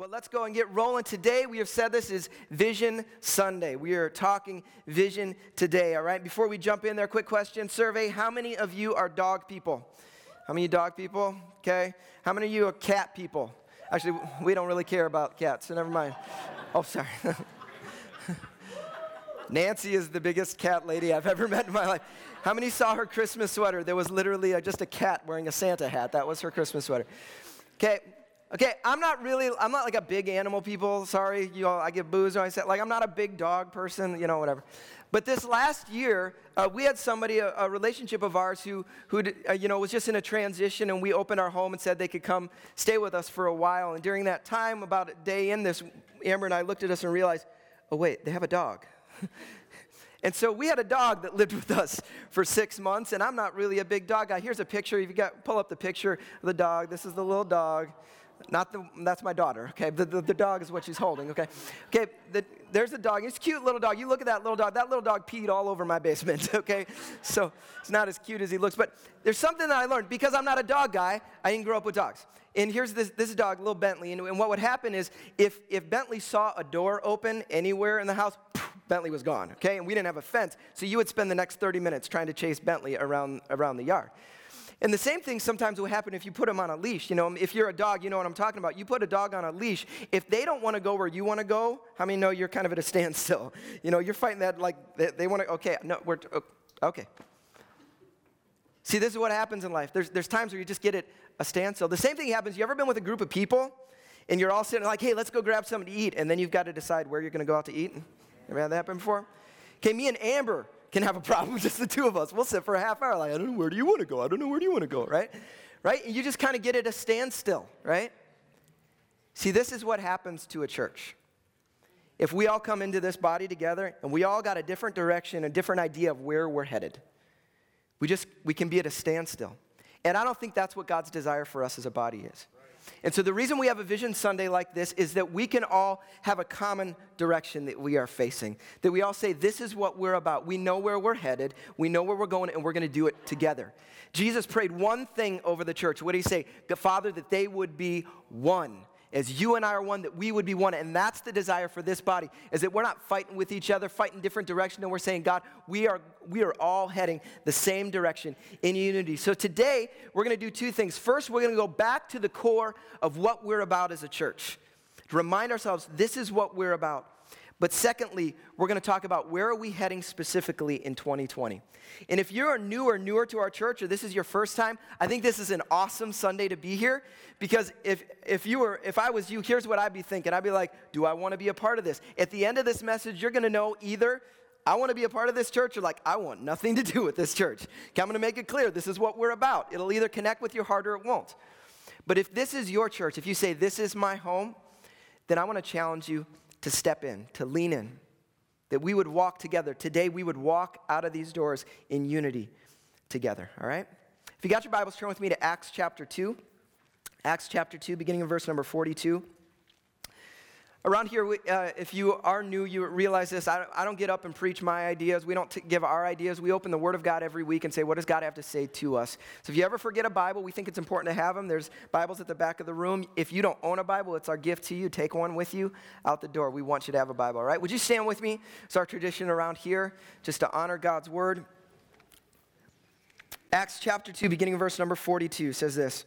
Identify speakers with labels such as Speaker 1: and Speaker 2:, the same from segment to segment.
Speaker 1: Well, let's go and get rolling. Today, we have said this is Vision Sunday. We are talking vision today, all right? Before we jump in there, quick question survey. How many of you are dog people? How many dog people? Okay. How many of you are cat people? Actually, we don't really care about cats, so never mind. Oh, sorry. Nancy is the biggest cat lady I've ever met in my life. How many saw her Christmas sweater? There was literally a, just a cat wearing a Santa hat. That was her Christmas sweater. Okay, Okay, I'm not really, I'm not like a big animal people. Sorry, you all, I get booze when I say, like, I'm not a big dog person, you know, whatever. But this last year, uh, we had somebody, a, a, relationship of ours, who, who uh, you know, was just in a transition, and we opened our home and said they could come stay with us for a while. And during that time, about a day in this, Amber and I looked at us and realized, oh, wait, they have a dog. and so we had a dog that lived with us for six months, and I'm not really a big dog guy. Here's a picture. If you got, pull up the picture of the dog. This is the little dog. Not the, that's my daughter, okay? The, the, the dog is what she's holding, okay? Okay, the, there's the dog. It's cute little dog. You look at that little dog. That little dog peed all over my basement, okay? So it's not as cute as he looks. But there's something that I learned. Because I'm not a dog guy, I didn't grow up with dogs. And here's this, this dog, little Bentley. And, and what would happen is if, if Bentley saw a door open anywhere in the house, Bentley was gone, okay? And we didn't have a fence. So you would spend the next 30 minutes trying to chase Bentley around, around the yard. And the same thing sometimes will happen if you put them on a leash. You know, um, if you're a dog, you know what I'm talking about. You put a dog on a leash. If they don't want to go where you want to go, how many know you're kind of at a standstill? You know, you're fighting that like they, they want to, okay, no, we're, oh, okay. See, this is what happens in life. There's, there's times where you just get at a standstill. The same thing happens. You ever been with a group of people and you're all sitting like, hey, let's go grab something to eat, and then you've got to decide where you're going to go out to eat? Ever had that happen before? Okay, me and Amber, can have a problem just the two of us. We'll sit for a half hour, like, I don't know, where do you want to go? I don't know, where do you want to go, right? Right? And you just kind of get at a standstill, right? See, this is what happens to a church. If we all come into this body together and we all got a different direction, a different idea of where we're headed, we just, we can be at a standstill. And I don't think that's what God's desire for us as a body is. And so the reason we have a Vision Sunday like this is that we can all have a common direction that we are facing. That we all say, This is what we're about. We know where we're headed, we know where we're going, and we're going to do it together. Jesus prayed one thing over the church. What did he say? The Father, that they would be one as you and I are one, that we would be one. And that's the desire for this body, is that we're not fighting with each other, fighting different directions, and we're saying, God, we are, we are all heading the same direction in unity. So today, we're going to do two things. First, we're going to go back to the core of what we're about as a church, to remind ourselves this is what we're about. But secondly, we're going to talk about where are we heading specifically in 2020. And if you're new or newer to our church or this is your first time, I think this is an awesome Sunday to be here because if if you were if I was you, here's what I'd be thinking. I'd be like, "Do I want to be a part of this?" At the end of this message, you're going to know either I want to be a part of this church or like I want nothing to do with this church. Okay, I'm going to make it clear this is what we're about. It'll either connect with your heart or it won't. But if this is your church, if you say this is my home, then I want to challenge you to step in, to lean in, that we would walk together. Today, we would walk out of these doors in unity together, all right? If you got your Bibles, turn with me to Acts chapter 2. Acts chapter 2, beginning in verse number 42. Around here, we, uh, if you are new, you realize this. I don't, I don't, get up and preach my ideas. We don't t- give our ideas. We open the Word of God every week and say, what does God have to say to us? So if you ever forget a Bible, we think it's important to have them. There's Bibles at the back of the room. If you don't own a Bible, it's our gift to you. Take one with you out the door. We want you to have a Bible, all right? Would you stand with me? It's our tradition around here just to honor God's Word. Acts chapter 2, beginning verse number 42 says this.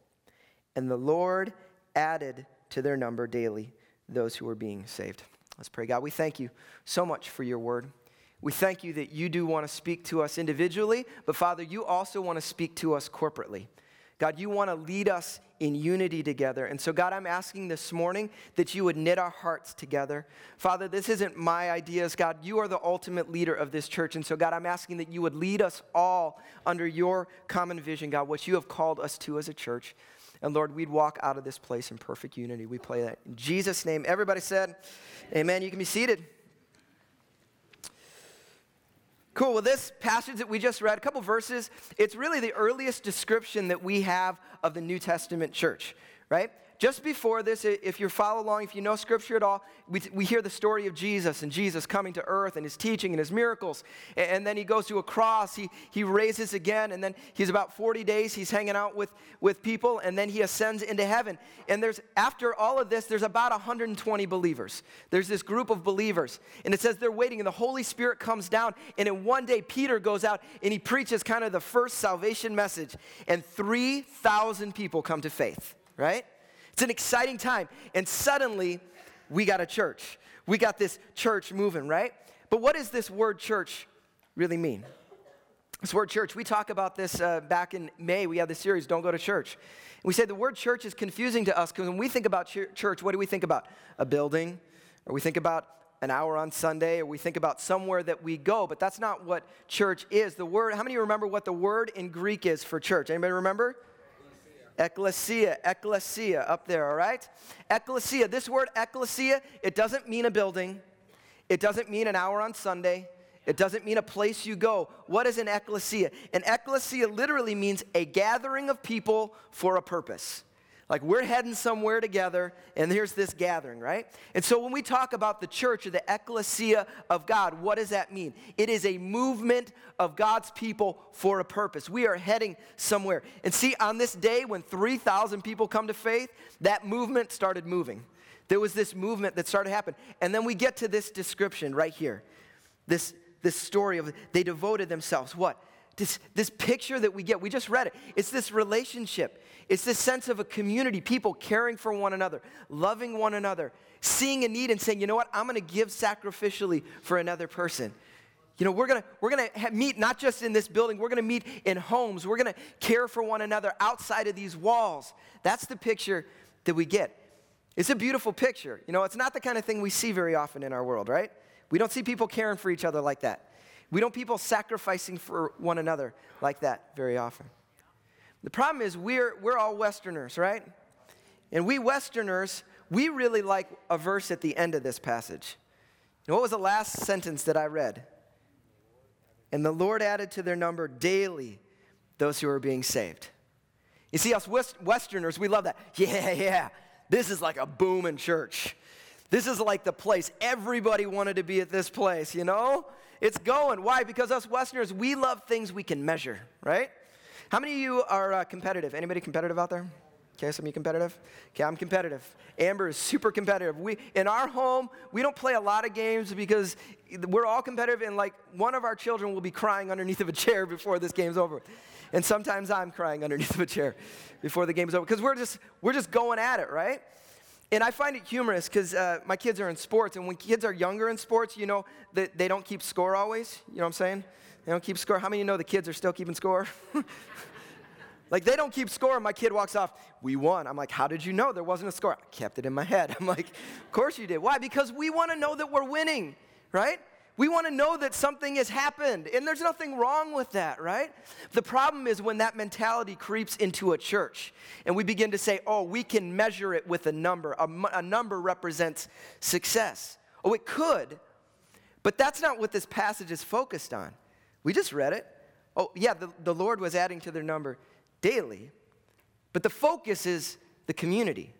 Speaker 1: And the Lord added to their number daily those who were being saved. Let's pray. God, we thank you so much for your word. We thank you that you do want to speak to us individually, but Father, you also want to speak to us corporately. God, you want to lead us in unity together. And so, God, I'm asking this morning that you would knit our hearts together. Father, this isn't my ideas, God. You are the ultimate leader of this church. And so, God, I'm asking that you would lead us all under your common vision, God, what you have called us to as a church. And Lord, we'd walk out of this place in perfect unity. We pray that in Jesus' name. Everybody said, Amen. You can be seated. Cool. Well, this passage that we just read, a couple verses, it's really the earliest description that we have of the New Testament church, right? Just before this, if you follow along, if you know scripture at all, we, we hear the story of Jesus and Jesus coming to earth and his teaching and his miracles. And, and then he goes to a cross, he, he raises again, and then he's about 40 days, he's hanging out with, with people, and then he ascends into heaven. And there's, after all of this, there's about 120 believers. There's this group of believers. And it says they're waiting, and the Holy Spirit comes down. And in one day, Peter goes out and he preaches kind of the first salvation message. And 3,000 people come to faith, right? It's an exciting time. And suddenly, we got a church. We got this church moving, right? But what does this word church really mean? This word church, we talk about this uh, back in May. We had the series, Don't Go to Church. We said the word church is confusing to us because when we think about ch- church, what do we think about? A building, or we think about an hour on Sunday, or we think about somewhere that we go, but that's not what church is. The word, how many remember what the word in Greek is for church? Anybody remember? Ecclesia, ecclesia, up there, all right? Ecclesia, this word ecclesia, it doesn't mean a building, it doesn't mean an hour on Sunday, it doesn't mean a place you go. What is an ecclesia? An ecclesia literally means a gathering of people for a purpose. Like we're heading somewhere together, and here's this gathering, right? And so when we talk about the church or the ecclesia of God, what does that mean? It is a movement of God's people for a purpose. We are heading somewhere. And see, on this day when 3,000 people come to faith, that movement started moving. There was this movement that started to happen. And then we get to this description right here. This, this story of they devoted themselves. What? This, this picture that we get, we just read it. It's this relationship. It's this sense of a community, people caring for one another, loving one another, seeing a need and saying, you know what, I'm going to give sacrificially for another person. You know, we're gonna we're gonna meet not just in this building. We're gonna meet in homes. We're gonna care for one another outside of these walls. That's the picture that we get. It's a beautiful picture. You know, it's not the kind of thing we see very often in our world, right? We don't see people caring for each other like that. We don't people sacrificing for one another like that very often. The problem is we're, we're all Westerners, right? And we Westerners, we really like a verse at the end of this passage. And what was the last sentence that I read? And the Lord added to their number daily those who are being saved. You see, us West, Westerners, we love that. Yeah, yeah. This is like a booming church. This is like the place. Everybody wanted to be at this place, you know? It's going. Why? Because us Westerners, we love things we can measure, right? How many of you are uh, competitive? Anybody competitive out there? Okay, some of you competitive? Okay, I'm competitive. Amber is super competitive. We, in our home, we don't play a lot of games because we're all competitive, and like one of our children will be crying underneath of a chair before this game's over. And sometimes I'm crying underneath of a chair before the game's over because we're just, we're just going at it, right? And I find it humorous because uh, my kids are in sports, and when kids are younger in sports, you know, that they don't keep score always. You know what I'm saying? They don't keep score. How many of you know the kids are still keeping score? like they don't keep score. My kid walks off, we won. I'm like, how did you know there wasn't a score? I kept it in my head. I'm like, of course you did. Why? Because we want to know that we're winning, right? We want to know that something has happened, and there's nothing wrong with that, right? The problem is when that mentality creeps into a church and we begin to say, oh, we can measure it with a number. A, a number represents success. Oh, it could, but that's not what this passage is focused on. We just read it. Oh, yeah, the, the Lord was adding to their number daily. But the focus is the community.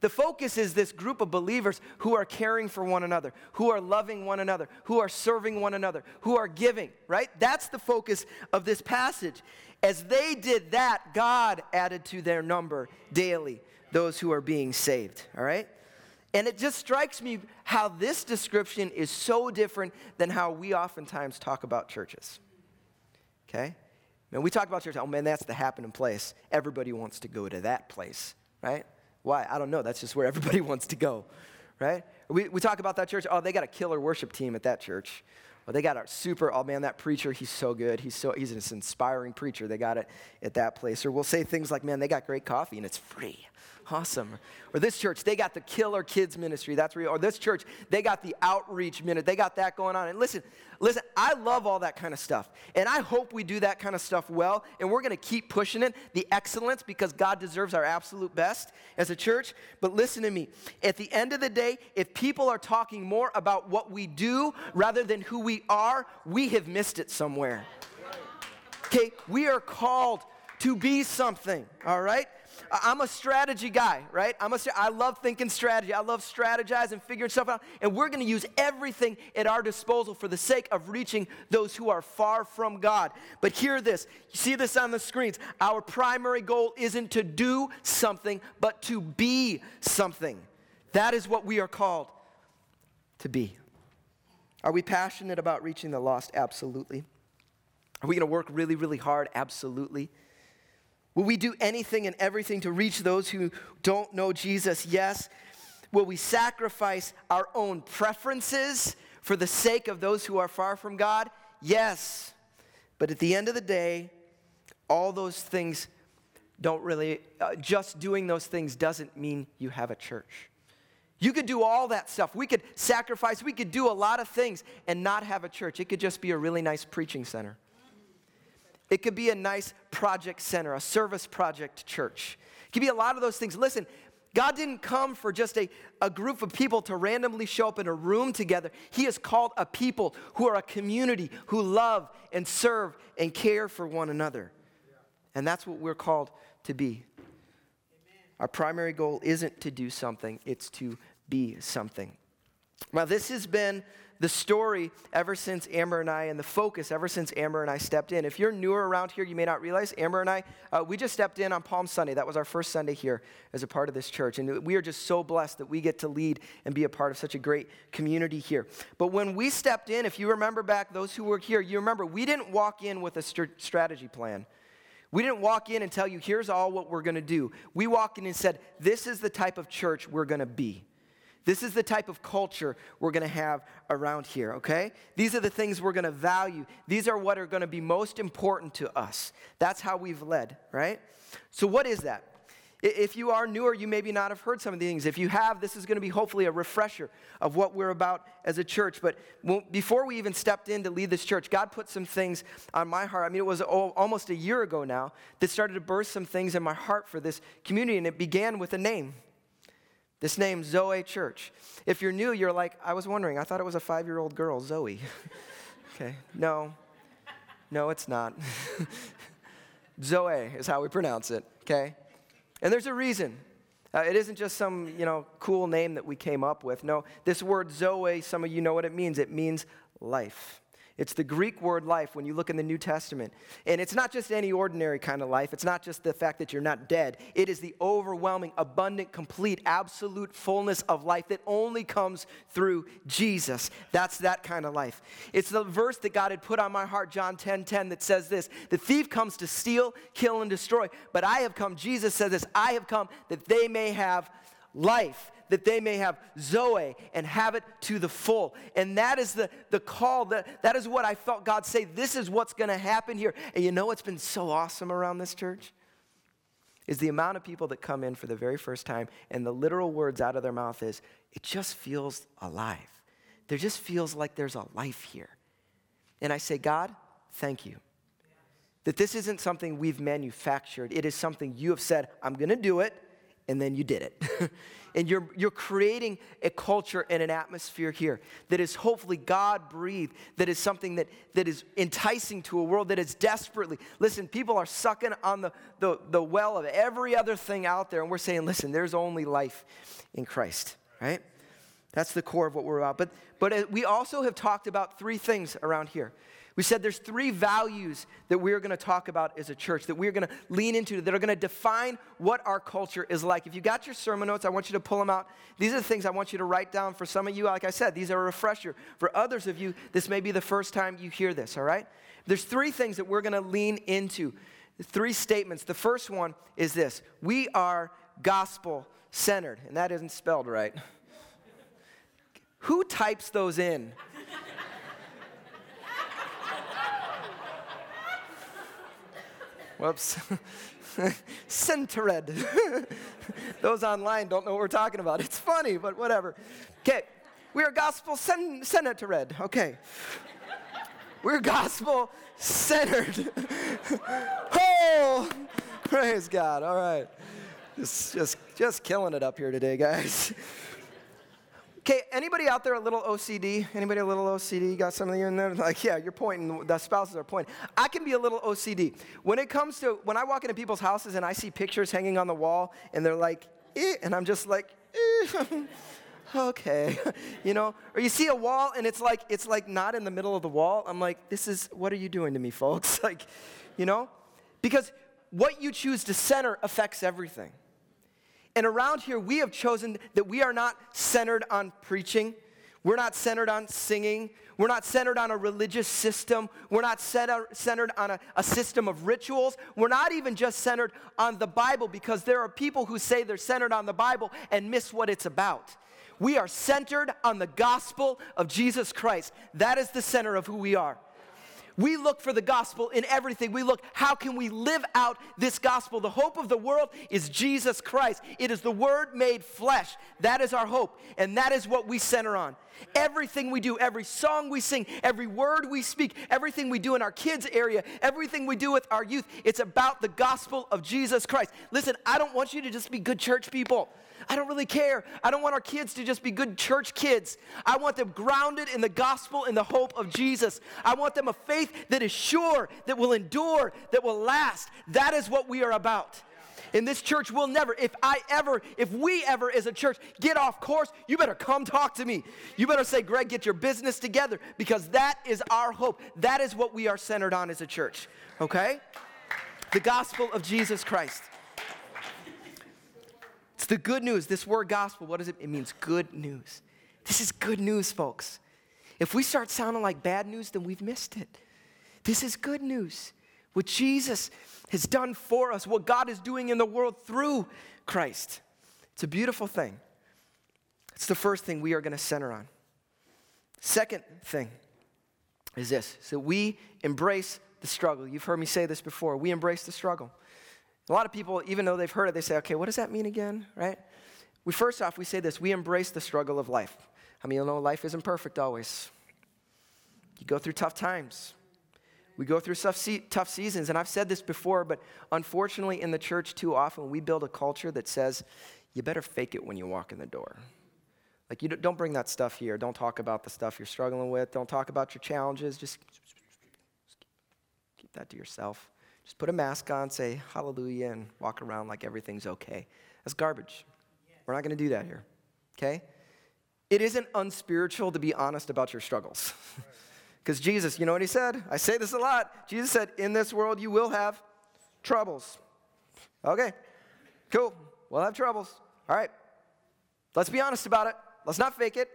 Speaker 1: The focus is this group of believers who are caring for one another, who are loving one another, who are serving one another, who are giving, right? That's the focus of this passage. As they did that, God added to their number daily those who are being saved, all right? And it just strikes me how this description is so different than how we oftentimes talk about churches. Okay? Man, we talk about church, oh man, that's the happening place. Everybody wants to go to that place, right? Why? I don't know. That's just where everybody wants to go, right? We, we talk about that church, oh, they got a killer worship team at that church. Well, they got a super, oh man, that preacher, he's so good. He's so he's an inspiring preacher. They got it at that place. Or we'll say things like, man, they got great coffee and it's free. Awesome. Or this church, they got the killer kids ministry. That's real. or this church, they got the outreach minute. They got that going on. And listen, listen, I love all that kind of stuff. And I hope we do that kind of stuff well. And we're going to keep pushing it, the excellence, because God deserves our absolute best as a church. But listen to me. At the end of the day, if people are talking more about what we do rather than who we are, we have missed it somewhere. Okay, we are called to be something, all right? I'm a strategy guy, right? I'm a, I love thinking strategy. I love strategizing, figuring stuff out. And we're going to use everything at our disposal for the sake of reaching those who are far from God. But hear this. You see this on the screens. Our primary goal isn't to do something, but to be something. That is what we are called to be. Are we passionate about reaching the lost? Absolutely. Are we going to work really, really hard? Absolutely. Will we do anything and everything to reach those who don't know Jesus? Yes. Will we sacrifice our own preferences for the sake of those who are far from God? Yes. But at the end of the day, all those things don't really, uh, just doing those things doesn't mean you have a church. You could do all that stuff. We could sacrifice, we could do a lot of things and not have a church. It could just be a really nice preaching center. It could be a nice project center, a service project church. It could be a lot of those things. Listen, God didn't come for just a, a group of people to randomly show up in a room together. He has called a people who are a community who love and serve and care for one another. And that's what we're called to be. Our primary goal isn't to do something, it's to be something. Now, this has been the story ever since Amber and I, and the focus ever since Amber and I stepped in. If you're newer around here, you may not realize Amber and I, uh, we just stepped in on Palm Sunday. That was our first Sunday here as a part of this church. And we are just so blessed that we get to lead and be a part of such a great community here. But when we stepped in, if you remember back, those who were here, you remember we didn't walk in with a st- strategy plan. We didn't walk in and tell you, here's all what we're going to do. We walked in and said, this is the type of church we're going to be. This is the type of culture we're going to have around here, okay? These are the things we're going to value. These are what are going to be most important to us. That's how we've led, right? So, what is that? If you are newer, you maybe not have heard some of these things. If you have, this is going to be hopefully a refresher of what we're about as a church. But before we even stepped in to lead this church, God put some things on my heart. I mean, it was almost a year ago now that started to burst some things in my heart for this community, and it began with a name. This name, Zoe Church. If you're new, you're like, I was wondering, I thought it was a five year old girl, Zoe. okay, no, no, it's not. Zoe is how we pronounce it, okay? And there's a reason. Uh, it isn't just some, you know, cool name that we came up with. No, this word Zoe, some of you know what it means. It means life. It's the Greek word life when you look in the New Testament. And it's not just any ordinary kind of life. It's not just the fact that you're not dead. It is the overwhelming, abundant, complete, absolute fullness of life that only comes through Jesus. That's that kind of life. It's the verse that God had put on my heart, John 10 10, that says this The thief comes to steal, kill, and destroy. But I have come, Jesus said this, I have come that they may have life that they may have Zoe and have it to the full. And that is the, the call. That, that is what I felt God say. This is what's going to happen here. And you know what's been so awesome around this church? Is the amount of people that come in for the very first time, and the literal words out of their mouth is, it just feels alive. There just feels like there's a life here. And I say, God, thank you. That this isn't something we've manufactured. It is something you have said, I'm going to do it, and then you did it. and you're, you're creating a culture and an atmosphere here that is hopefully God breathed, that is something that, that is enticing to a world that is desperately. Listen, people are sucking on the, the, the well of every other thing out there, and we're saying, listen, there's only life in Christ, right? That's the core of what we're about. But, but uh, we also have talked about three things around here. We said there's three values that we're going to talk about as a church, that we're going to lean into, that are going to define what our culture is like. If you got your sermon notes, I want you to pull them out. These are the things I want you to write down. For some of you, like I said, these are a refresher. For others of you, this may be the first time you hear this, all right? There's three things that we're going to lean into, three statements. The first one is this We are gospel centered, and that isn't spelled right. Who types those in? Whoops. centered. Those online don't know what we're talking about. It's funny, but whatever. Okay, we are gospel cen- centered. Okay. We're gospel centered. oh, praise God. All right. Just, just, just killing it up here today, guys. Okay, anybody out there a little OCD? Anybody a little OCD? Got some of you in there? Like, yeah, you're pointing, the spouses are pointing. I can be a little OCD. When it comes to, when I walk into people's houses and I see pictures hanging on the wall and they're like, eh, and I'm just like, eh, okay, you know? Or you see a wall and it's like, it's like not in the middle of the wall. I'm like, this is, what are you doing to me, folks? like, you know? Because what you choose to center affects everything. And around here, we have chosen that we are not centered on preaching. We're not centered on singing. We're not centered on a religious system. We're not uh, centered on a, a, system of rituals. We're not even just centered on the Bible because there are people who say they're centered on the Bible and miss what it's about. We are centered on the gospel of Jesus Christ. That is the center of who we are. We look for the gospel in everything. We look, how can we live out this gospel? The hope of the world is Jesus Christ. It is the word made flesh. That is our hope, and that is what we center on. Everything we do, every song we sing, every word we speak, everything we do in our kids' area, everything we do with our youth, it's about the gospel of Jesus Christ. Listen, I don't want you to just be good church people. I don't really care. I don't want our kids to just be good church kids. I want them grounded in the gospel and the hope of Jesus. I want them a faith that is sure, that will endure, that will last. That is what we are about. In this church, we'll never, if I ever, if we ever as a church get off course, you better come talk to me. You better say, Greg, get your business together because that is our hope. That is what we are centered on as a church, okay? The gospel of Jesus Christ. It's the good news. This word gospel, what does it? It means good news. This is good news, folks. If we start sounding like bad news, then we've missed it. This is good news. What Jesus has done for us, what God is doing in the world through Christ. It's a beautiful thing. It's the first thing we are going to center on. Second thing is this so we embrace the struggle. You've heard me say this before. We embrace the struggle. A lot of people, even though they've heard it, they say, okay, what does that mean again, right? We first off, we say this we embrace the struggle of life. I mean, you know, life isn't perfect always. You go through tough times. We go through tough, tough seasons. And I've said this before, but unfortunately, in the church, too often, we build a culture that says, you better fake it when you walk in the door. Like, you don't bring that stuff here. Don't talk about the stuff you're struggling with. Don't talk about your challenges. Just keep that to yourself. Just put a mask on, say hallelujah, and walk around like everything's okay. That's garbage. We're not going to do that here, okay? It isn't unspiritual to be honest about your struggles. Because Jesus, you know what he said? I say this a lot. Jesus said, In this world you will have troubles. Okay, cool. We'll have troubles. All right. Let's be honest about it. Let's not fake it.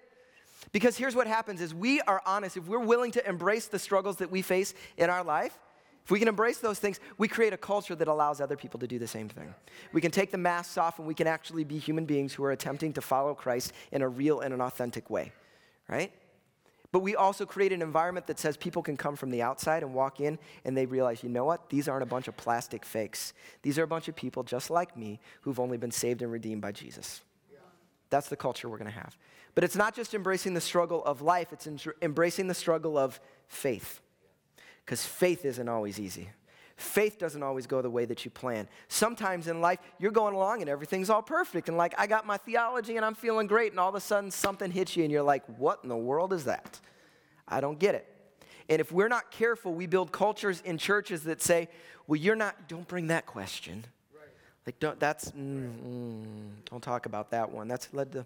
Speaker 1: Because here's what happens is we are honest. If we're willing to embrace the struggles that we face in our life, if we can embrace those things, we create a culture that allows other people to do the same thing. We can take the masks off and we can actually be human beings who are attempting to follow Christ in a real and an authentic way, right? But we also create an environment that says people can come from the outside and walk in and they realize, you know what? These aren't a bunch of plastic fakes. These are a bunch of people just like me who've only been saved and redeemed by Jesus. That's the culture we're going to have. But it's not just embracing the struggle of life, it's embracing the struggle of faith because faith isn't always easy. Faith doesn't always go the way that you plan. Sometimes in life, you're going along and everything's all perfect. And like, I got my theology and I'm feeling great. And all of a sudden, something hits you and you're like, what in the world is that? I don't get it. And if we're not careful, we build cultures in churches that say, well, you're not, don't bring that question. Right. Like, don't, that's, mm, mm, don't talk about that one. That's led to,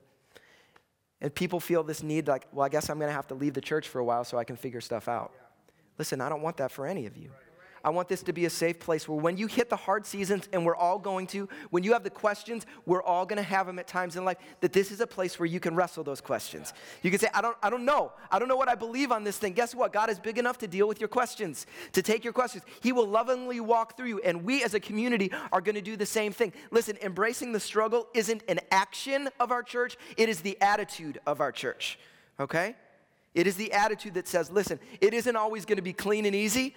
Speaker 1: and people feel this need like, well, I guess I'm going to have to leave the church for a while so I can figure stuff out. Yeah. Listen, I don't want that for any of you. I want this to be a safe place where when you hit the hard seasons, and we're all going to, when you have the questions, we're all going to have them at times in life, that this is a place where you can wrestle those questions. You can say, I don't, I don't know. I don't know what I believe on this thing. Guess what? God is big enough to deal with your questions, to take your questions. He will lovingly walk through you, and we as a community are going to do the same thing. Listen, embracing the struggle isn't an action of our church, it is the attitude of our church, okay? It is the attitude that says, listen, it isn't always going to be clean and easy,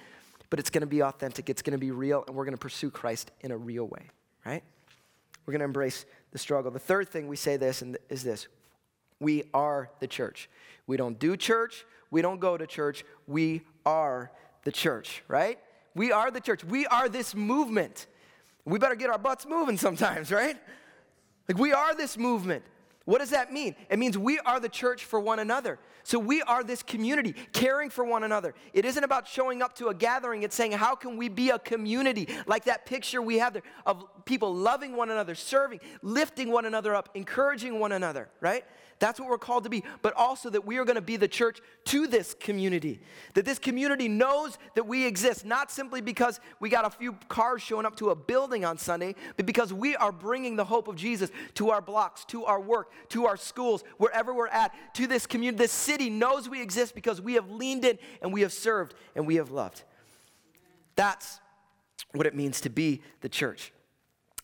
Speaker 1: but it's going to be authentic, it's going to be real, and we're going to pursue Christ in a real way, right? We're going to embrace the struggle. The third thing we say this and is this we are the church. We don't do church, we don't go to church, we are the church, right? We are the church. We are this movement. We better get our butts moving sometimes, right? Like, we are this movement. What does that mean? It means we are the church for one another. So we are this community, caring for one another. It isn't about showing up to a gathering, it's saying, how can we be a community? Like that picture we have there of people loving one another, serving, lifting one another up, encouraging one another, right? That's what we're called to be, but also that we are going to be the church to this community. That this community knows that we exist, not simply because we got a few cars showing up to a building on Sunday, but because we are bringing the hope of Jesus to our blocks, to our work, to our schools, wherever we're at, to this community. This city knows we exist because we have leaned in and we have served and we have loved. That's what it means to be the church.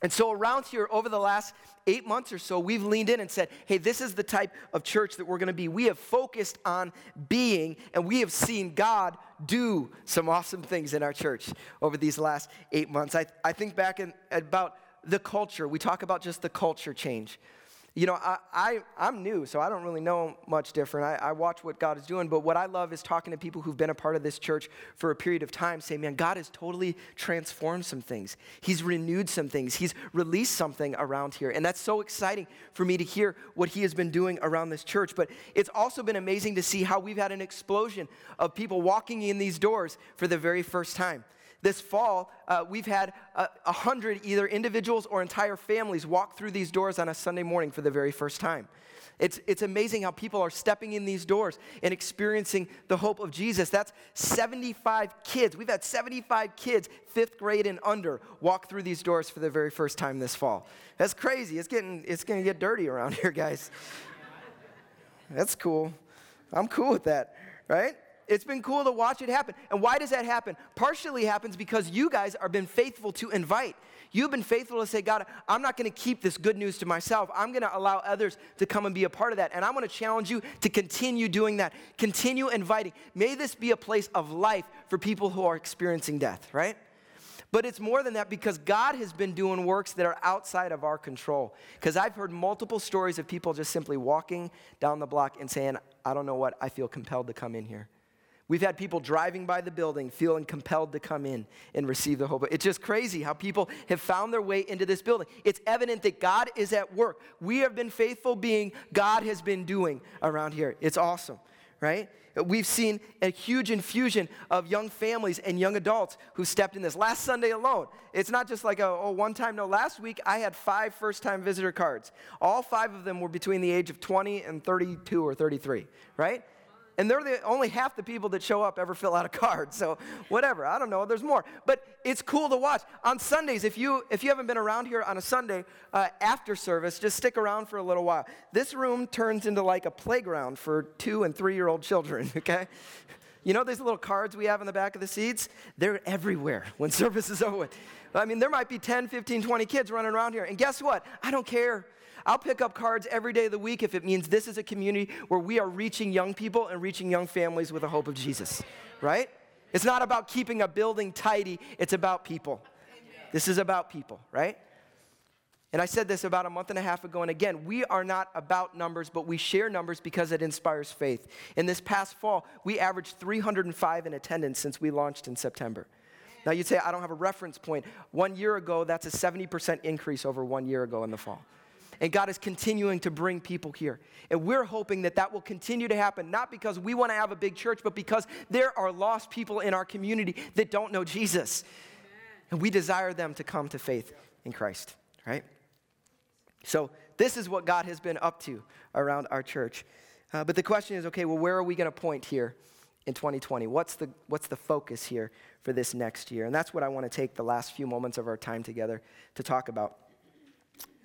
Speaker 1: And so, around here, over the last eight months or so, we've leaned in and said, hey, this is the type of church that we're going to be. We have focused on being, and we have seen God do some awesome things in our church over these last eight months. I, I think back in, about the culture, we talk about just the culture change you know, I, I, I'm new, so I don't really know much different. I, I watch what God is doing, but what I love is talking to people who've been a part of this church for a period of time, saying, man, God has totally transformed some things. He's renewed some things. He's released something around here. And that's so exciting for me to hear what He has been doing around this church. But it's also been amazing to see how we've had an explosion of people walking in these doors for the very first time. This fall, uh, we've had a, a hundred either individuals or entire families walk through these doors on a Sunday morning for the very first time. It's, it's amazing how people are stepping in these doors and experiencing the hope of Jesus. That's 75 kids. We've had 75 kids, fifth grade and under, walk through these doors for the very first time this fall. That's crazy. It's getting it's going to get dirty around here, guys. That's cool. I'm cool with that, right? It's been cool to watch it happen. And why does that happen? Partially happens because you guys have been faithful to invite. You've been faithful to say, God, I'm not going to keep this good news to myself. I'm going to allow others to come and be a part of that. And I'm going to challenge you to continue doing that. Continue inviting. May this be a place of life for people who are experiencing death, right? But it's more than that because God has been doing works that are outside of our control. Because I've heard multiple stories of people just simply walking down the block and saying, I don't know what, I feel compelled to come in here. We've had people driving by the building feeling compelled to come in and receive the hope. It's just crazy how people have found their way into this building. It's evident that God is at work. We have been faithful being, God has been doing around here. It's awesome, right? We've seen a huge infusion of young families and young adults who stepped in this. Last Sunday alone, it's not just like a oh, one time. No, last week I had five first time visitor cards. All five of them were between the age of 20 and 32 or 33, right? And they're the only half the people that show up ever fill out a card so whatever i don't know there's more. But it's cool to watch. On sundays if you if you haven't been around here on a sunday uh, after service just stick around for a little while. This room turns into like a playground for two and three year old children okay? You know these little cards we have in the back of the seats? They're everywhere when service is over. I mean there might be 10 15 20 kids running around here and guess what? I don't care I'll pick up cards every day of the week if it means this is a community where we are reaching young people and reaching young families with the hope of Jesus, right? It's not about keeping a building tidy, it's about people. This is about people, right? And I said this about a month and a half ago, and again, we are not about numbers, but we share numbers because it inspires faith. In this past fall, we averaged 305 in attendance since we launched in September. Now you'd say, I don't have a reference point. One year ago, that's a 70% increase over one year ago in the fall. And God is continuing to bring people here. And we're hoping that that will continue to happen, not because we want to have a big church, but because there are lost people in our community that don't know Jesus. And we desire them to come to faith in Christ, right? So, this is what God has been up to around our church. Uh, but the question is okay, well, where are we going to point here in 2020? What's the, what's the focus here for this next year? And that's what I want to take the last few moments of our time together to talk about.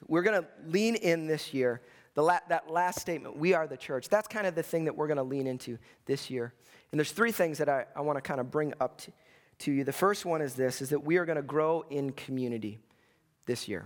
Speaker 1: We're going to lean in this year. The la- that last statement, we are the church, that's kind of the thing that we're going to lean into this year. And there's three things that I, I want to kind of bring up to, to you. The first one is this, is that we are going to grow in community this year.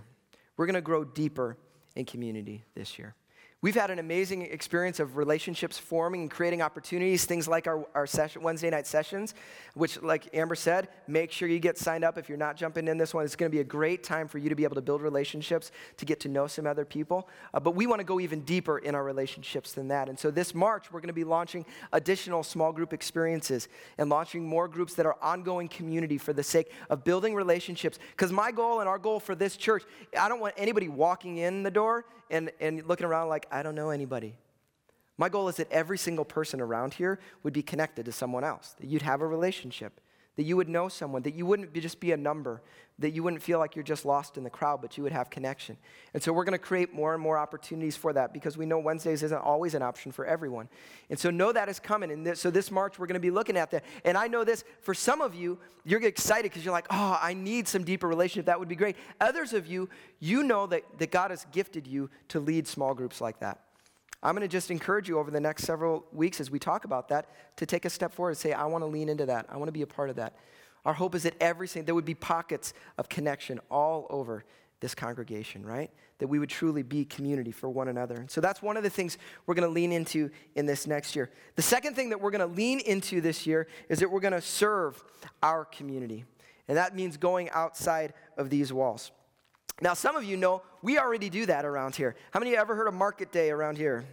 Speaker 1: We're going to grow deeper in community this year. We've had an amazing experience of relationships forming and creating opportunities, things like our, our session, Wednesday night sessions, which, like Amber said, make sure you get signed up if you're not jumping in this one. It's going to be a great time for you to be able to build relationships, to get to know some other people. Uh, but we want to go even deeper in our relationships than that. And so this March, we're going to be launching additional small group experiences and launching more groups that are ongoing community for the sake of building relationships. Because my goal and our goal for this church, I don't want anybody walking in the door and, and looking around like, I don't know anybody. My goal is that every single person around here would be connected to someone else, that you'd have a relationship, that you would know someone, that you wouldn't just be a number, that you wouldn't feel like you're just lost in the crowd, but you would have connection. And so we're going to create more and more opportunities for that because we know Wednesdays isn't always an option for everyone. And so know that is coming. And this, so this March, we're going to be looking at that. And I know this, for some of you, you're excited because you're like, oh, I need some deeper relationship. That would be great. Others of you, you know that, that God has gifted you to lead small groups like that. I'm going to just encourage you over the next several weeks as we talk about that to take a step forward and say, I want to lean into that. I want to be a part of that. Our hope is that every single, there would be pockets of connection all over this congregation, right? That we would truly be community for one another. And so that's one of the things we're going to lean into in this next year. The second thing that we're going to lean into this year is that we're going to serve our community. And that means going outside of these walls. Now, some of you know we already do that around here. How many of you ever heard of Market Day around here?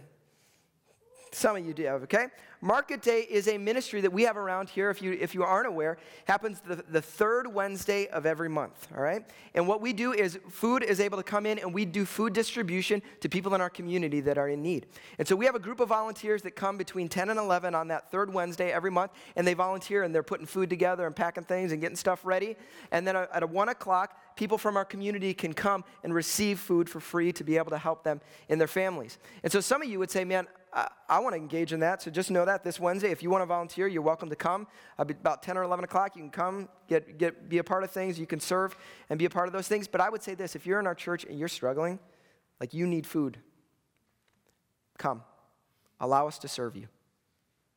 Speaker 1: Some of you do, okay? Market Day is a ministry that we have around here, if you, if you aren't aware, happens the, the third Wednesday of every month, all right? And what we do is food is able to come in and we do food distribution to people in our community that are in need. And so we have a group of volunteers that come between 10 and 11 on that third Wednesday every month, and they volunteer and they're putting food together and packing things and getting stuff ready. And then at a 1 o'clock, people from our community can come and receive food for free to be able to help them in their families. And so some of you would say, man, I, I want to engage in that. So just know that this Wednesday, if you want to volunteer, you're welcome to come. about 10 or 11 o'clock, you can come, get, get, be a part of things. You can serve and be a part of those things. But I would say this if you're in our church and you're struggling, like you need food, come. Allow us to serve you.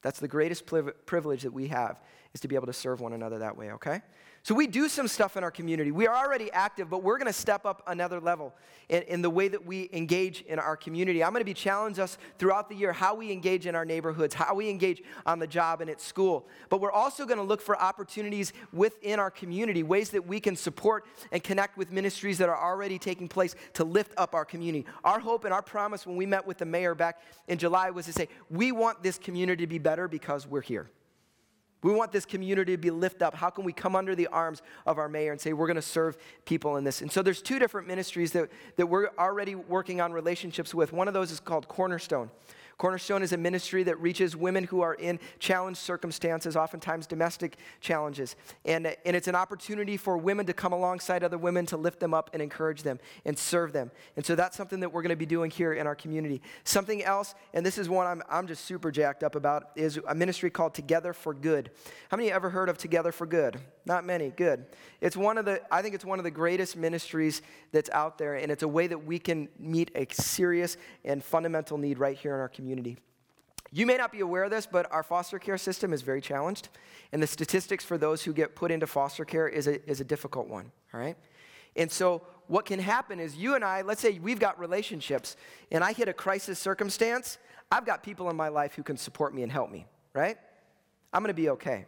Speaker 1: That's the greatest privilege that we have, is to be able to serve one another that way, okay? So we do some stuff in our community. We are already active, but we're going to step up another level in, in, the way that we engage in our community. I'm going to be challenge us throughout the year how we engage in our neighborhoods, how we engage on the job and at school. But we're also going to look for opportunities within our community, ways that we can support and connect with ministries that are already taking place to lift up our community. Our hope and our promise when we met with the mayor back in July was to say, we want this community to be better because we're here. We want this community to be lifted up. How can we come under the arms of our mayor and say, we're going to serve people in this? And so there's two different ministries that, that we're already working on relationships with. One of those is called Cornerstone. Cornerstone is a ministry that reaches women who are in challenged circumstances, oftentimes domestic challenges. And, and it's an opportunity for women to come alongside other women to lift them up and encourage them and serve them. And so that's something that we're going to be doing here in our community. Something else, and this is one I'm, I'm just super jacked up about, is a ministry called Together for Good. How many ever heard of Together for Good? Not many. Good. It's one of the, I think it's one of the greatest ministries that's out there, and it's a way that we can meet a serious and fundamental need right here in our community. You may not be aware of this, but our foster care system is very challenged, and the statistics for those who get put into foster care is a, is a difficult one, all right? And so, what can happen is you and I, let's say we've got relationships, and I hit a crisis circumstance, I've got people in my life who can support me and help me, right? I'm gonna be okay.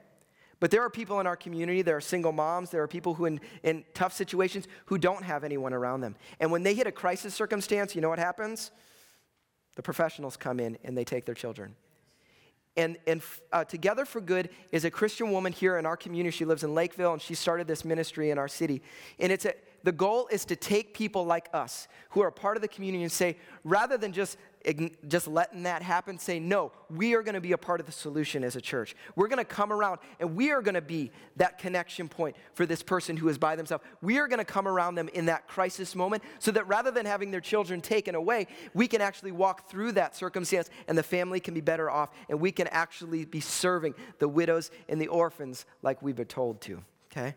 Speaker 1: But there are people in our community, there are single moms, there are people who in, in tough situations who don't have anyone around them. And when they hit a crisis circumstance, you know what happens? The professionals come in and they take their children. And, and uh, Together for Good is a Christian woman here in our community. She lives in Lakeville and she started this ministry in our city. And it's a, the goal is to take people like us who are a part of the community and say, rather than just just letting that happen, say, no, we are going to be a part of the solution as a church. We're going to come around and we are going to be that connection point for this person who is by themselves. We are going to come around them in that crisis moment so that rather than having their children taken away, we can actually walk through that circumstance and the family can be better off and we can actually be serving the widows and the orphans like we've been told to, okay?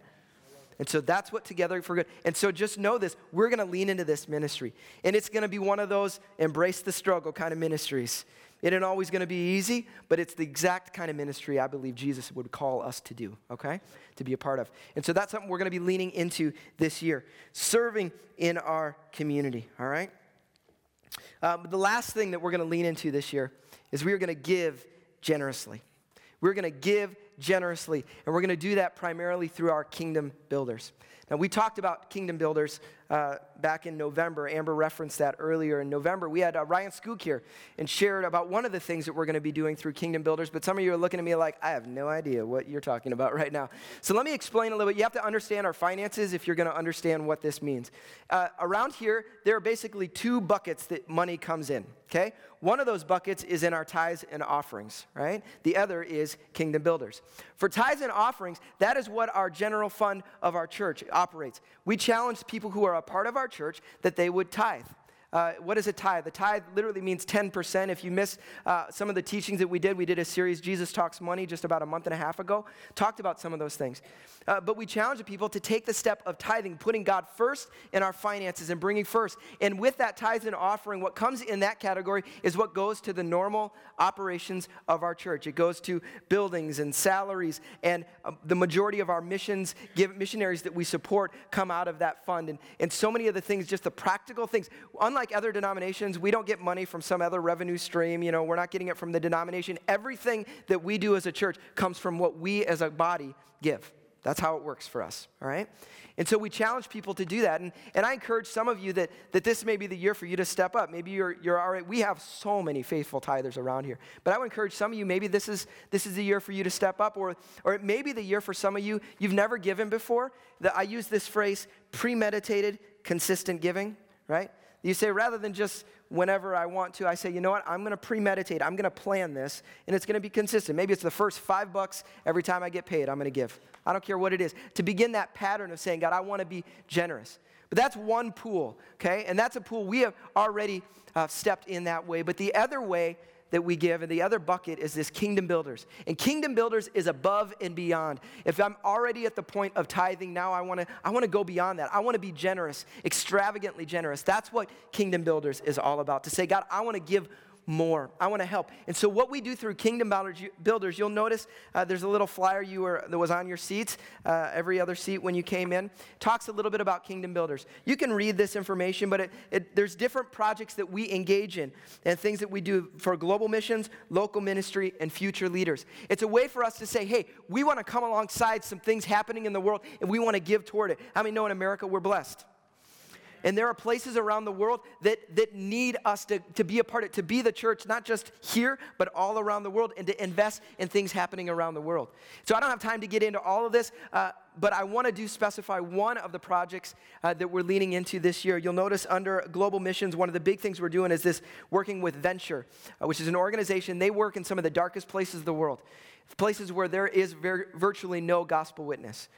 Speaker 1: And so that's what Together for Good. And so just know this we're going to lean into this ministry. And it's going to be one of those embrace the struggle kind of ministries. It ain't always going to be easy, but it's the exact kind of ministry I believe Jesus would call us to do, okay? To be a part of. And so that's something we're going to be leaning into this year serving in our community, all right? Um, the last thing that we're going to lean into this year is we are going to give generously. We're going to give generously, and we're going to do that primarily through our kingdom builders. Now, we talked about kingdom builders uh, back in November. Amber referenced that earlier in November. We had uh, Ryan Skoog here and shared about one of the things that we're going to be doing through Kingdom Builders. But some of you are looking at me like, I have no idea what you're talking about right now. So let me explain a little bit. You have to understand our finances if you're going to understand what this means. Uh, around here, there are basically two buckets that money comes in, okay? One of those buckets is in our tithes and offerings, right? The other is Kingdom Builders. For tithes and offerings, that is what our general fund of our church operates. We challenge people who are a part of our church that they would tithe. Uh, what is a tithe? The tithe literally means 10%. If you missed uh, some of the teachings that we did, we did a series, Jesus Talks Money, just about a month and a half ago, talked about some of those things. Uh, but we challenge the people to take the step of tithing, putting God first in our finances and bringing first. And with that tithe and offering, what comes in that category is what goes to the normal operations of our church. It goes to buildings and salaries, and uh, the majority of our missions, give, missionaries that we support, come out of that fund. And, and so many of the things, just the practical things, unlike unlike other denominations, we don't get money from some other revenue stream. You know, we're not getting it from the denomination. Everything that we do as a church comes from what we as a body give. That's how it works for us, all right? And so we challenge people to do that. And, and I encourage some of you that, that this may be the year for you to step up. Maybe you're, you're right. We have so many faithful tithers around here. But I would encourage some of you, maybe this is, this is the year for you to step up. Or, or it may be the year for some of you, you've never given before. That I use this phrase, premeditated, consistent giving, right? You say, rather than just whenever I want to, I say, you know what? I'm going to premeditate. I'm going to plan this, and it's going to be consistent. Maybe it's the first five bucks every time I get paid, I'm going to give. I don't care what it is. To begin that pattern of saying, God, I want to be generous. But that's one pool, okay? And that's a pool we have already uh, stepped in that way. But the other way that we give, and the other bucket is this kingdom builders. And kingdom builders is above and beyond. If I'm already at the point of tithing, now I want to I want to go beyond that. I want to be generous, extravagantly generous. That's what kingdom builders is all about. To say, God, I want to give more. I want to help. And so, what we do through Kingdom Builders, you'll notice uh, there's a little flyer you were, that was on your seats, uh, every other seat when you came in. Talks a little bit about Kingdom Builders. You can read this information, but it, it, there's different projects that we engage in and things that we do for global missions, local ministry, and future leaders. It's a way for us to say, hey, we want to come alongside some things happening in the world and we want to give toward it. How many know in America we're blessed? And there are places around the world that, that need us to, to be a part of, to be the church, not just here, but all around the world, and to invest in things happening around the world. So I don't have time to get into all of this, uh, but I want to do specify one of the projects uh, that we're leaning into this year. You'll notice under Global Missions, one of the big things we're doing is this working with Venture, uh, which is an organization, they work in some of the darkest places of the world, places where there is virtually no gospel witness.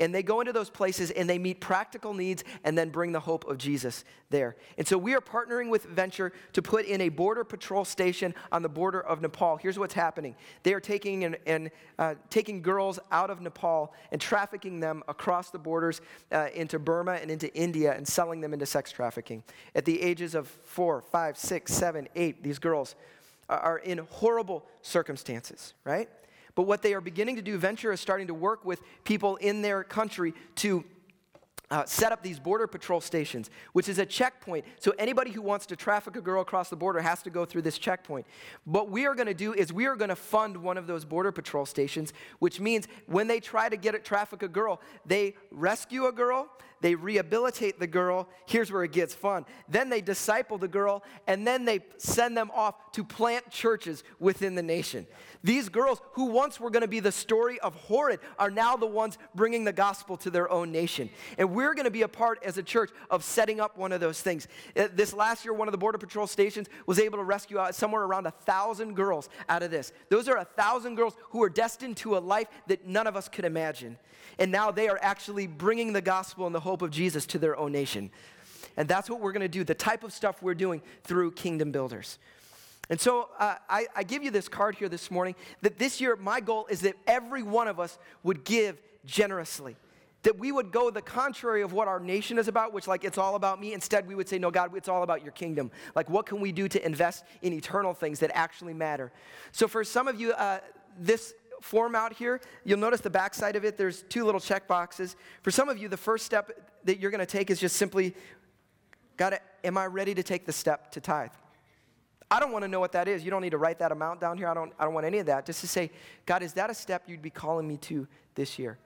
Speaker 1: And they go into those places and they meet practical needs and then bring the hope of Jesus there. And so we are partnering with Venture to put in a border patrol station on the border of Nepal. Here's what's happening they are taking, and, and uh, taking girls out of Nepal and trafficking them across the borders uh, into Burma and into India and selling them into sex trafficking. At the ages of four, five, six, seven, eight, these girls are in horrible circumstances, right? But what they are beginning to do, Venture is starting to work with people in their country to uh, set up these border patrol stations, which is a checkpoint. So anybody who wants to traffic a girl across the border has to go through this checkpoint. What we are going to do is we are going to fund one of those border patrol stations, which means when they try to get it, traffic a girl, they rescue a girl, they rehabilitate the girl. Here's where it gets fun. Then they disciple the girl, and then they send them off to plant churches within the nation. These girls, who once were going to be the story of Horrid, are now the ones bringing the gospel to their own nation. And we're going to be a part as a church of setting up one of those things. Uh, this last year, one of the Border Patrol stations was able to rescue somewhere around a thousand girls out of this. Those are a thousand girls who are destined to a life that none of us could imagine. And now they are actually bringing the gospel and the hope of Jesus to their own nation. And that's what we're going to do, the type of stuff we're doing through Kingdom Builders. And so uh, I, I give you this card here this morning that this year, my goal is that every one of us would give generously. That we would go the contrary of what our nation is about, which, like, it's all about me. Instead, we would say, No, God, it's all about your kingdom. Like, what can we do to invest in eternal things that actually matter? So, for some of you, uh, this form out here, you'll notice the backside of it, there's two little check boxes. For some of you, the first step that you're going to take is just simply, God, am I ready to take the step to tithe? I don't want to know what that is. You don't need to write that amount down here. I don't, I don't want any of that. Just to say, God, is that a step you'd be calling me to this year?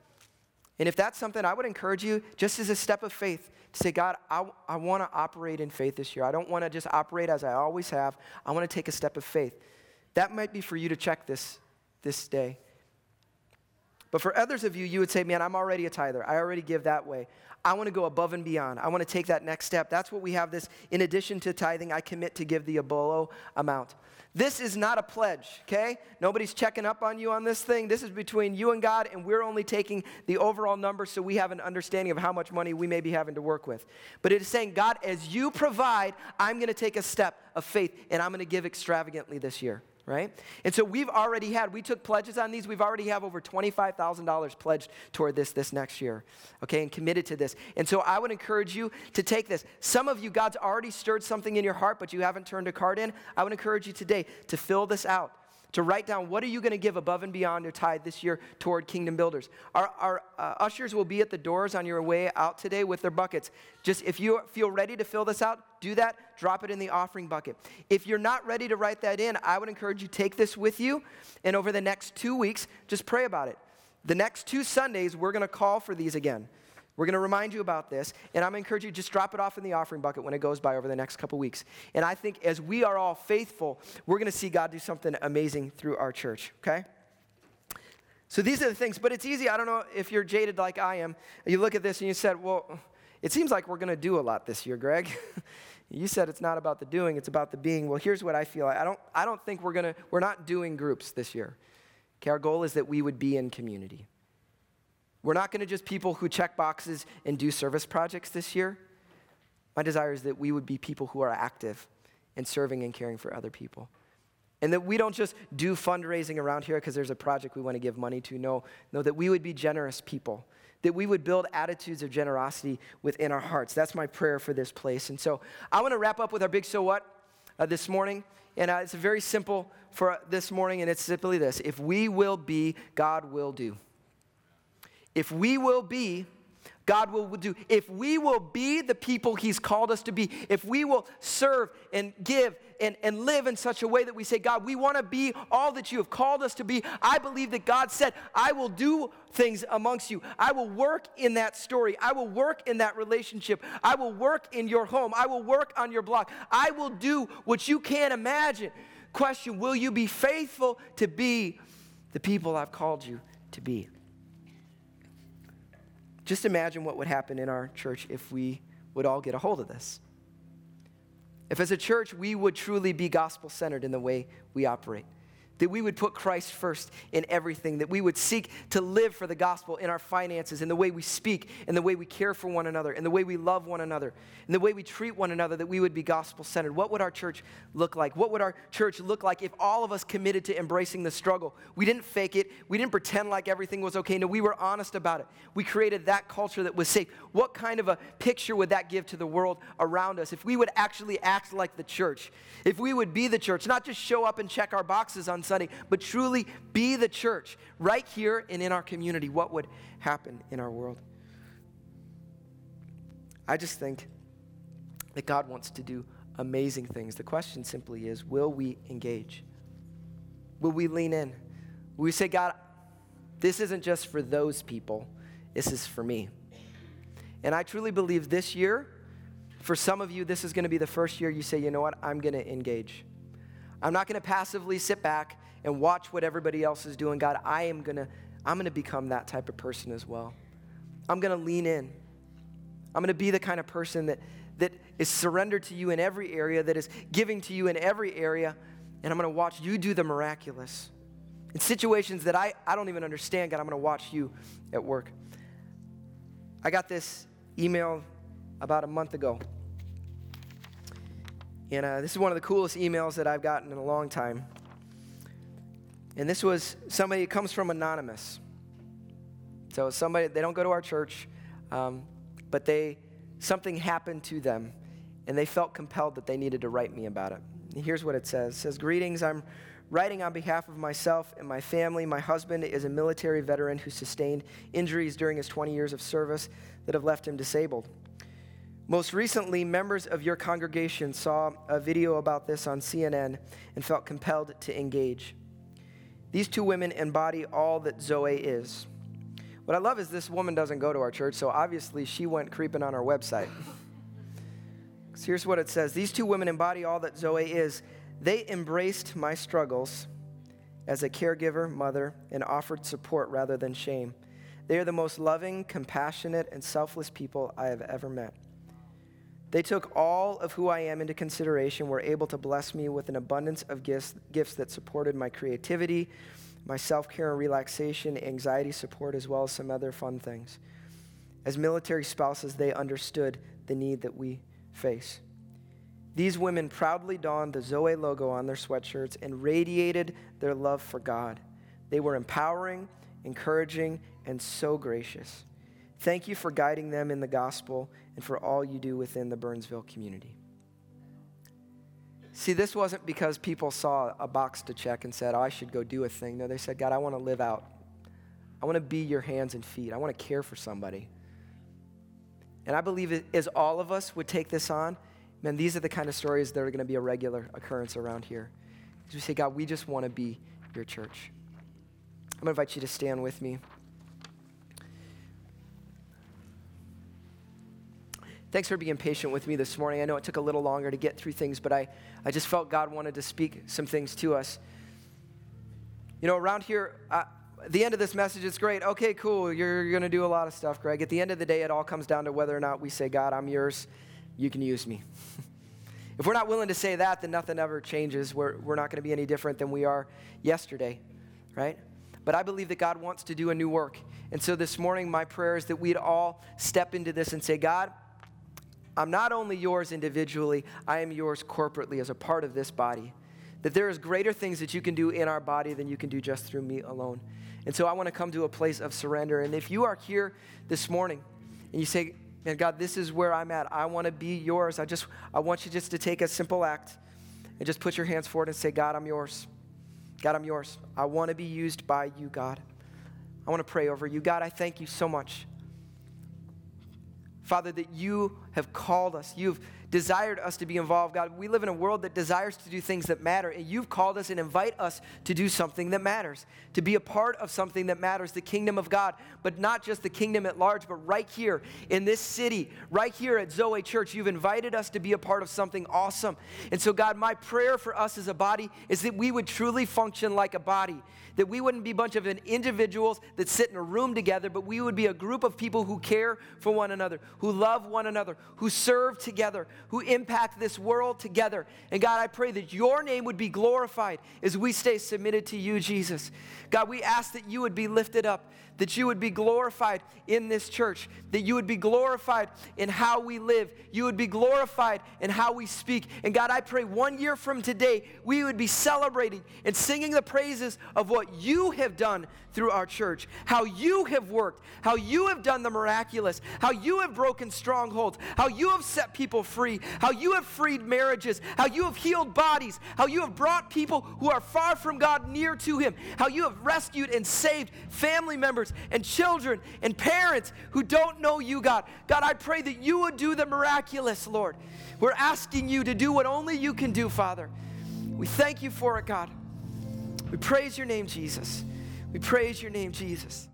Speaker 1: And if that's something, I would encourage you, just as a step of faith, to say, God, I, I want to operate in faith this year. I don't want to just operate as I always have. I want to take a step of faith. That might be for you to check this this day. But for others of you, you would say, man, I'm already a tither. I already give that way. I want to go above and beyond. I want to take that next step. That's what we have this. In addition to tithing, I commit to give the abolo amount. This is not a pledge, okay? Nobody's checking up on you on this thing. This is between you and God, and we're only taking the overall number so we have an understanding of how much money we may be having to work with. But it is saying, God, as you provide, I'm going to take a step of faith, and I'm going to give extravagantly this year right? And so we've already had, we took pledges on these. We've already have over $25,000 pledged toward this this next year, okay, and committed to this. And so I would encourage you to take this. Some of you, God's already stirred something in your heart, but you haven't turned a card in. I would encourage you today to fill this out to write down what are you going to give above and beyond your tithe this year toward kingdom builders. Our, our uh, ushers will be at the doors on your way out today with their buckets. Just if you feel ready to fill this out do that. Drop it in the offering bucket. If you're not ready to write that in i would encourage you take this with you and over the next two weeks just pray about it. The next two sundays we're going to call for these again we're going to remind you about this, and I'm going to encourage you to just drop it off in the offering bucket when it goes by over the next couple weeks. And I think as we are all faithful, we're going to see God do something amazing through our church, okay? So these are the things, but it's easy. I don't know if you're jaded like I am. You look at this and you said, well, it seems like we're going to do a lot this year, Greg. you said it's not about the doing, it's about the being. Well, here's what I feel. I don't, I don't think we're going to, we're not doing groups this year. Okay, our goal is that we would be in community. We're not going to just people who check boxes and do service projects this year. My desire is that we would be people who are active in serving and caring for other people. And that we don't just do fundraising around here because there's a project we want to give money to. No, no, that we would be generous people. That we would build attitudes of generosity within our hearts. That's my prayer for this place. And so I want to wrap up with our big so what uh, this morning. And uh, it's very simple for this morning, and it's simply this If we will be, God will do. If we will be, God will do. If we will be the people He's called us to be, if we will serve and give and, and live in such a way that we say, God, we want to be all that you have called us to be, I believe that God said, I will do things amongst you. I will work in that story. I will work in that relationship. I will work in your home. I will work on your block. I will do what you can't imagine. Question Will you be faithful to be the people I've called you to be? Just imagine what would happen in our church if we would all get a hold of this. If, as a church, we would truly be gospel centered in the way we operate that we would put Christ first in everything, that we would seek to live for the gospel in our finances, in the way we speak, in the way we care for one another, in the way we love one another, in the way we treat one another, that we would be gospel centered. What would our church look like? What would our church look like if all of us committed to embracing the struggle? We didn't fake it, we didn't pretend like everything was okay. No, we were honest about it. We created that culture that was safe. What kind of a picture would that give to the world around us if we would actually act like the church? If we would be the church, not just show up and check our boxes on Sunday, but truly be the church right here and in our community, what would happen in our world? I just think that God wants to do amazing things. The question simply is will we engage? Will we lean in? Will we say, God, this isn't just for those people, this is for me? And I truly believe this year, for some of you, this is going to be the first year you say, you know what, I'm going to engage. I'm not going to passively sit back and watch what everybody else is doing. God, I am going to I'm going to become that type of person as well. I'm going to lean in. I'm going to be the kind of person that that is surrendered to you in every area, that is giving to you in every area, and I'm going to watch you do the miraculous. In situations that I, I don't even understand, God, I'm going to watch you at work. I got this email about a month ago. And uh, this is one of the coolest emails that I've gotten in a long time. And this was somebody, it comes from Anonymous. So somebody, they don't go to our church, um, but they, something happened to them, and they felt compelled that they needed to write me about it. And here's what it says. It says, Greetings, I'm writing on behalf of myself and my family. My husband is a military veteran who sustained injuries during his 20 years of service that have left him disabled. Most recently, members of your congregation saw a video about this on CNN and felt compelled to engage. These two women embody all that Zoe is. What I love is this woman doesn't go to our church, so obviously she went creeping on our website. so here's what it says These two women embody all that Zoe is. They embraced my struggles as a caregiver, mother, and offered support rather than shame. They are the most loving, compassionate, and selfless people I have ever met. They took all of who I am into consideration, were able to bless me with an abundance of gifts, gifts that supported my creativity, my self care and relaxation, anxiety support, as well as some other fun things. As military spouses, they understood the need that we face. These women proudly donned the Zoe logo on their sweatshirts and radiated their love for God. They were empowering, encouraging, and so gracious. Thank you for guiding them in the gospel and for all you do within the Burnsville community. See, this wasn't because people saw a box to check and said, oh, I should go do a thing. No, they said, God, I want to live out. I want to be your hands and feet. I want to care for somebody. And I believe as all of us would take this on, man, these are the kind of stories that are going to be a regular occurrence around here. As we say, God, we just want to be your church. I'm going to invite you to stand with me. Thanks for being patient with me this morning. I know it took a little longer to get through things, but I, I just felt God wanted to speak some things to us. You know, around here, at the end of this message, it's great. Okay, cool. You're, you're going to do a lot of stuff, Greg. At the end of the day, it all comes down to whether or not we say, God, I'm yours. You can use me. if we're not willing to say that, then nothing ever changes. We're, we're not going to be any different than we are yesterday, right? But I believe that God wants to do a new work. And so this morning, my prayer is that we'd all step into this and say, God, I'm not only yours individually, I am yours corporately as a part of this body. That there is greater things that you can do in our body than you can do just through me alone. And so I want to come to a place of surrender. And if you are here this morning and you say, Man, God, this is where I'm at. I want to be yours. I just I want you just to take a simple act and just put your hands forward and say, God, I'm yours. God, I'm yours. I want to be used by you, God. I want to pray over you. God, I thank you so much Father, that you have called us. You've desired us to be involved, God. We live in a world that desires to do things that matter, and you've called us and invite us to do something that matters, to be a part of something that matters, the kingdom of God, but not just the kingdom at large, but right here in this city, right here at Zoe Church, you've invited us to be a part of something awesome. And so, God, my prayer for us as a body is that we would truly function like a body, that we wouldn't be a bunch of individuals that sit in a room together, but we would be a group of people who care for one another, who love one another, who serve together, who impact this world together. And God, I pray that your name would be glorified as we stay submitted to you, Jesus. God, we ask that you would be lifted up, that you would be glorified in this church, that you would be glorified in how we live, you would be glorified in how we speak. And God, I pray one year from today, we would be celebrating and singing the praises of what you have done through our church, how you have worked, how you have done the miraculous, how you have broken strongholds, how you have set people free, how you have freed marriages, how you have healed bodies, how you have brought people who are far from God near to Him, how you have rescued and saved family members and children and parents who don't know you, God. God, I pray that you would do the miraculous, Lord. We're asking you to do what only you can do, Father. We thank you for it, God. We praise your name, Jesus. We praise your name, Jesus.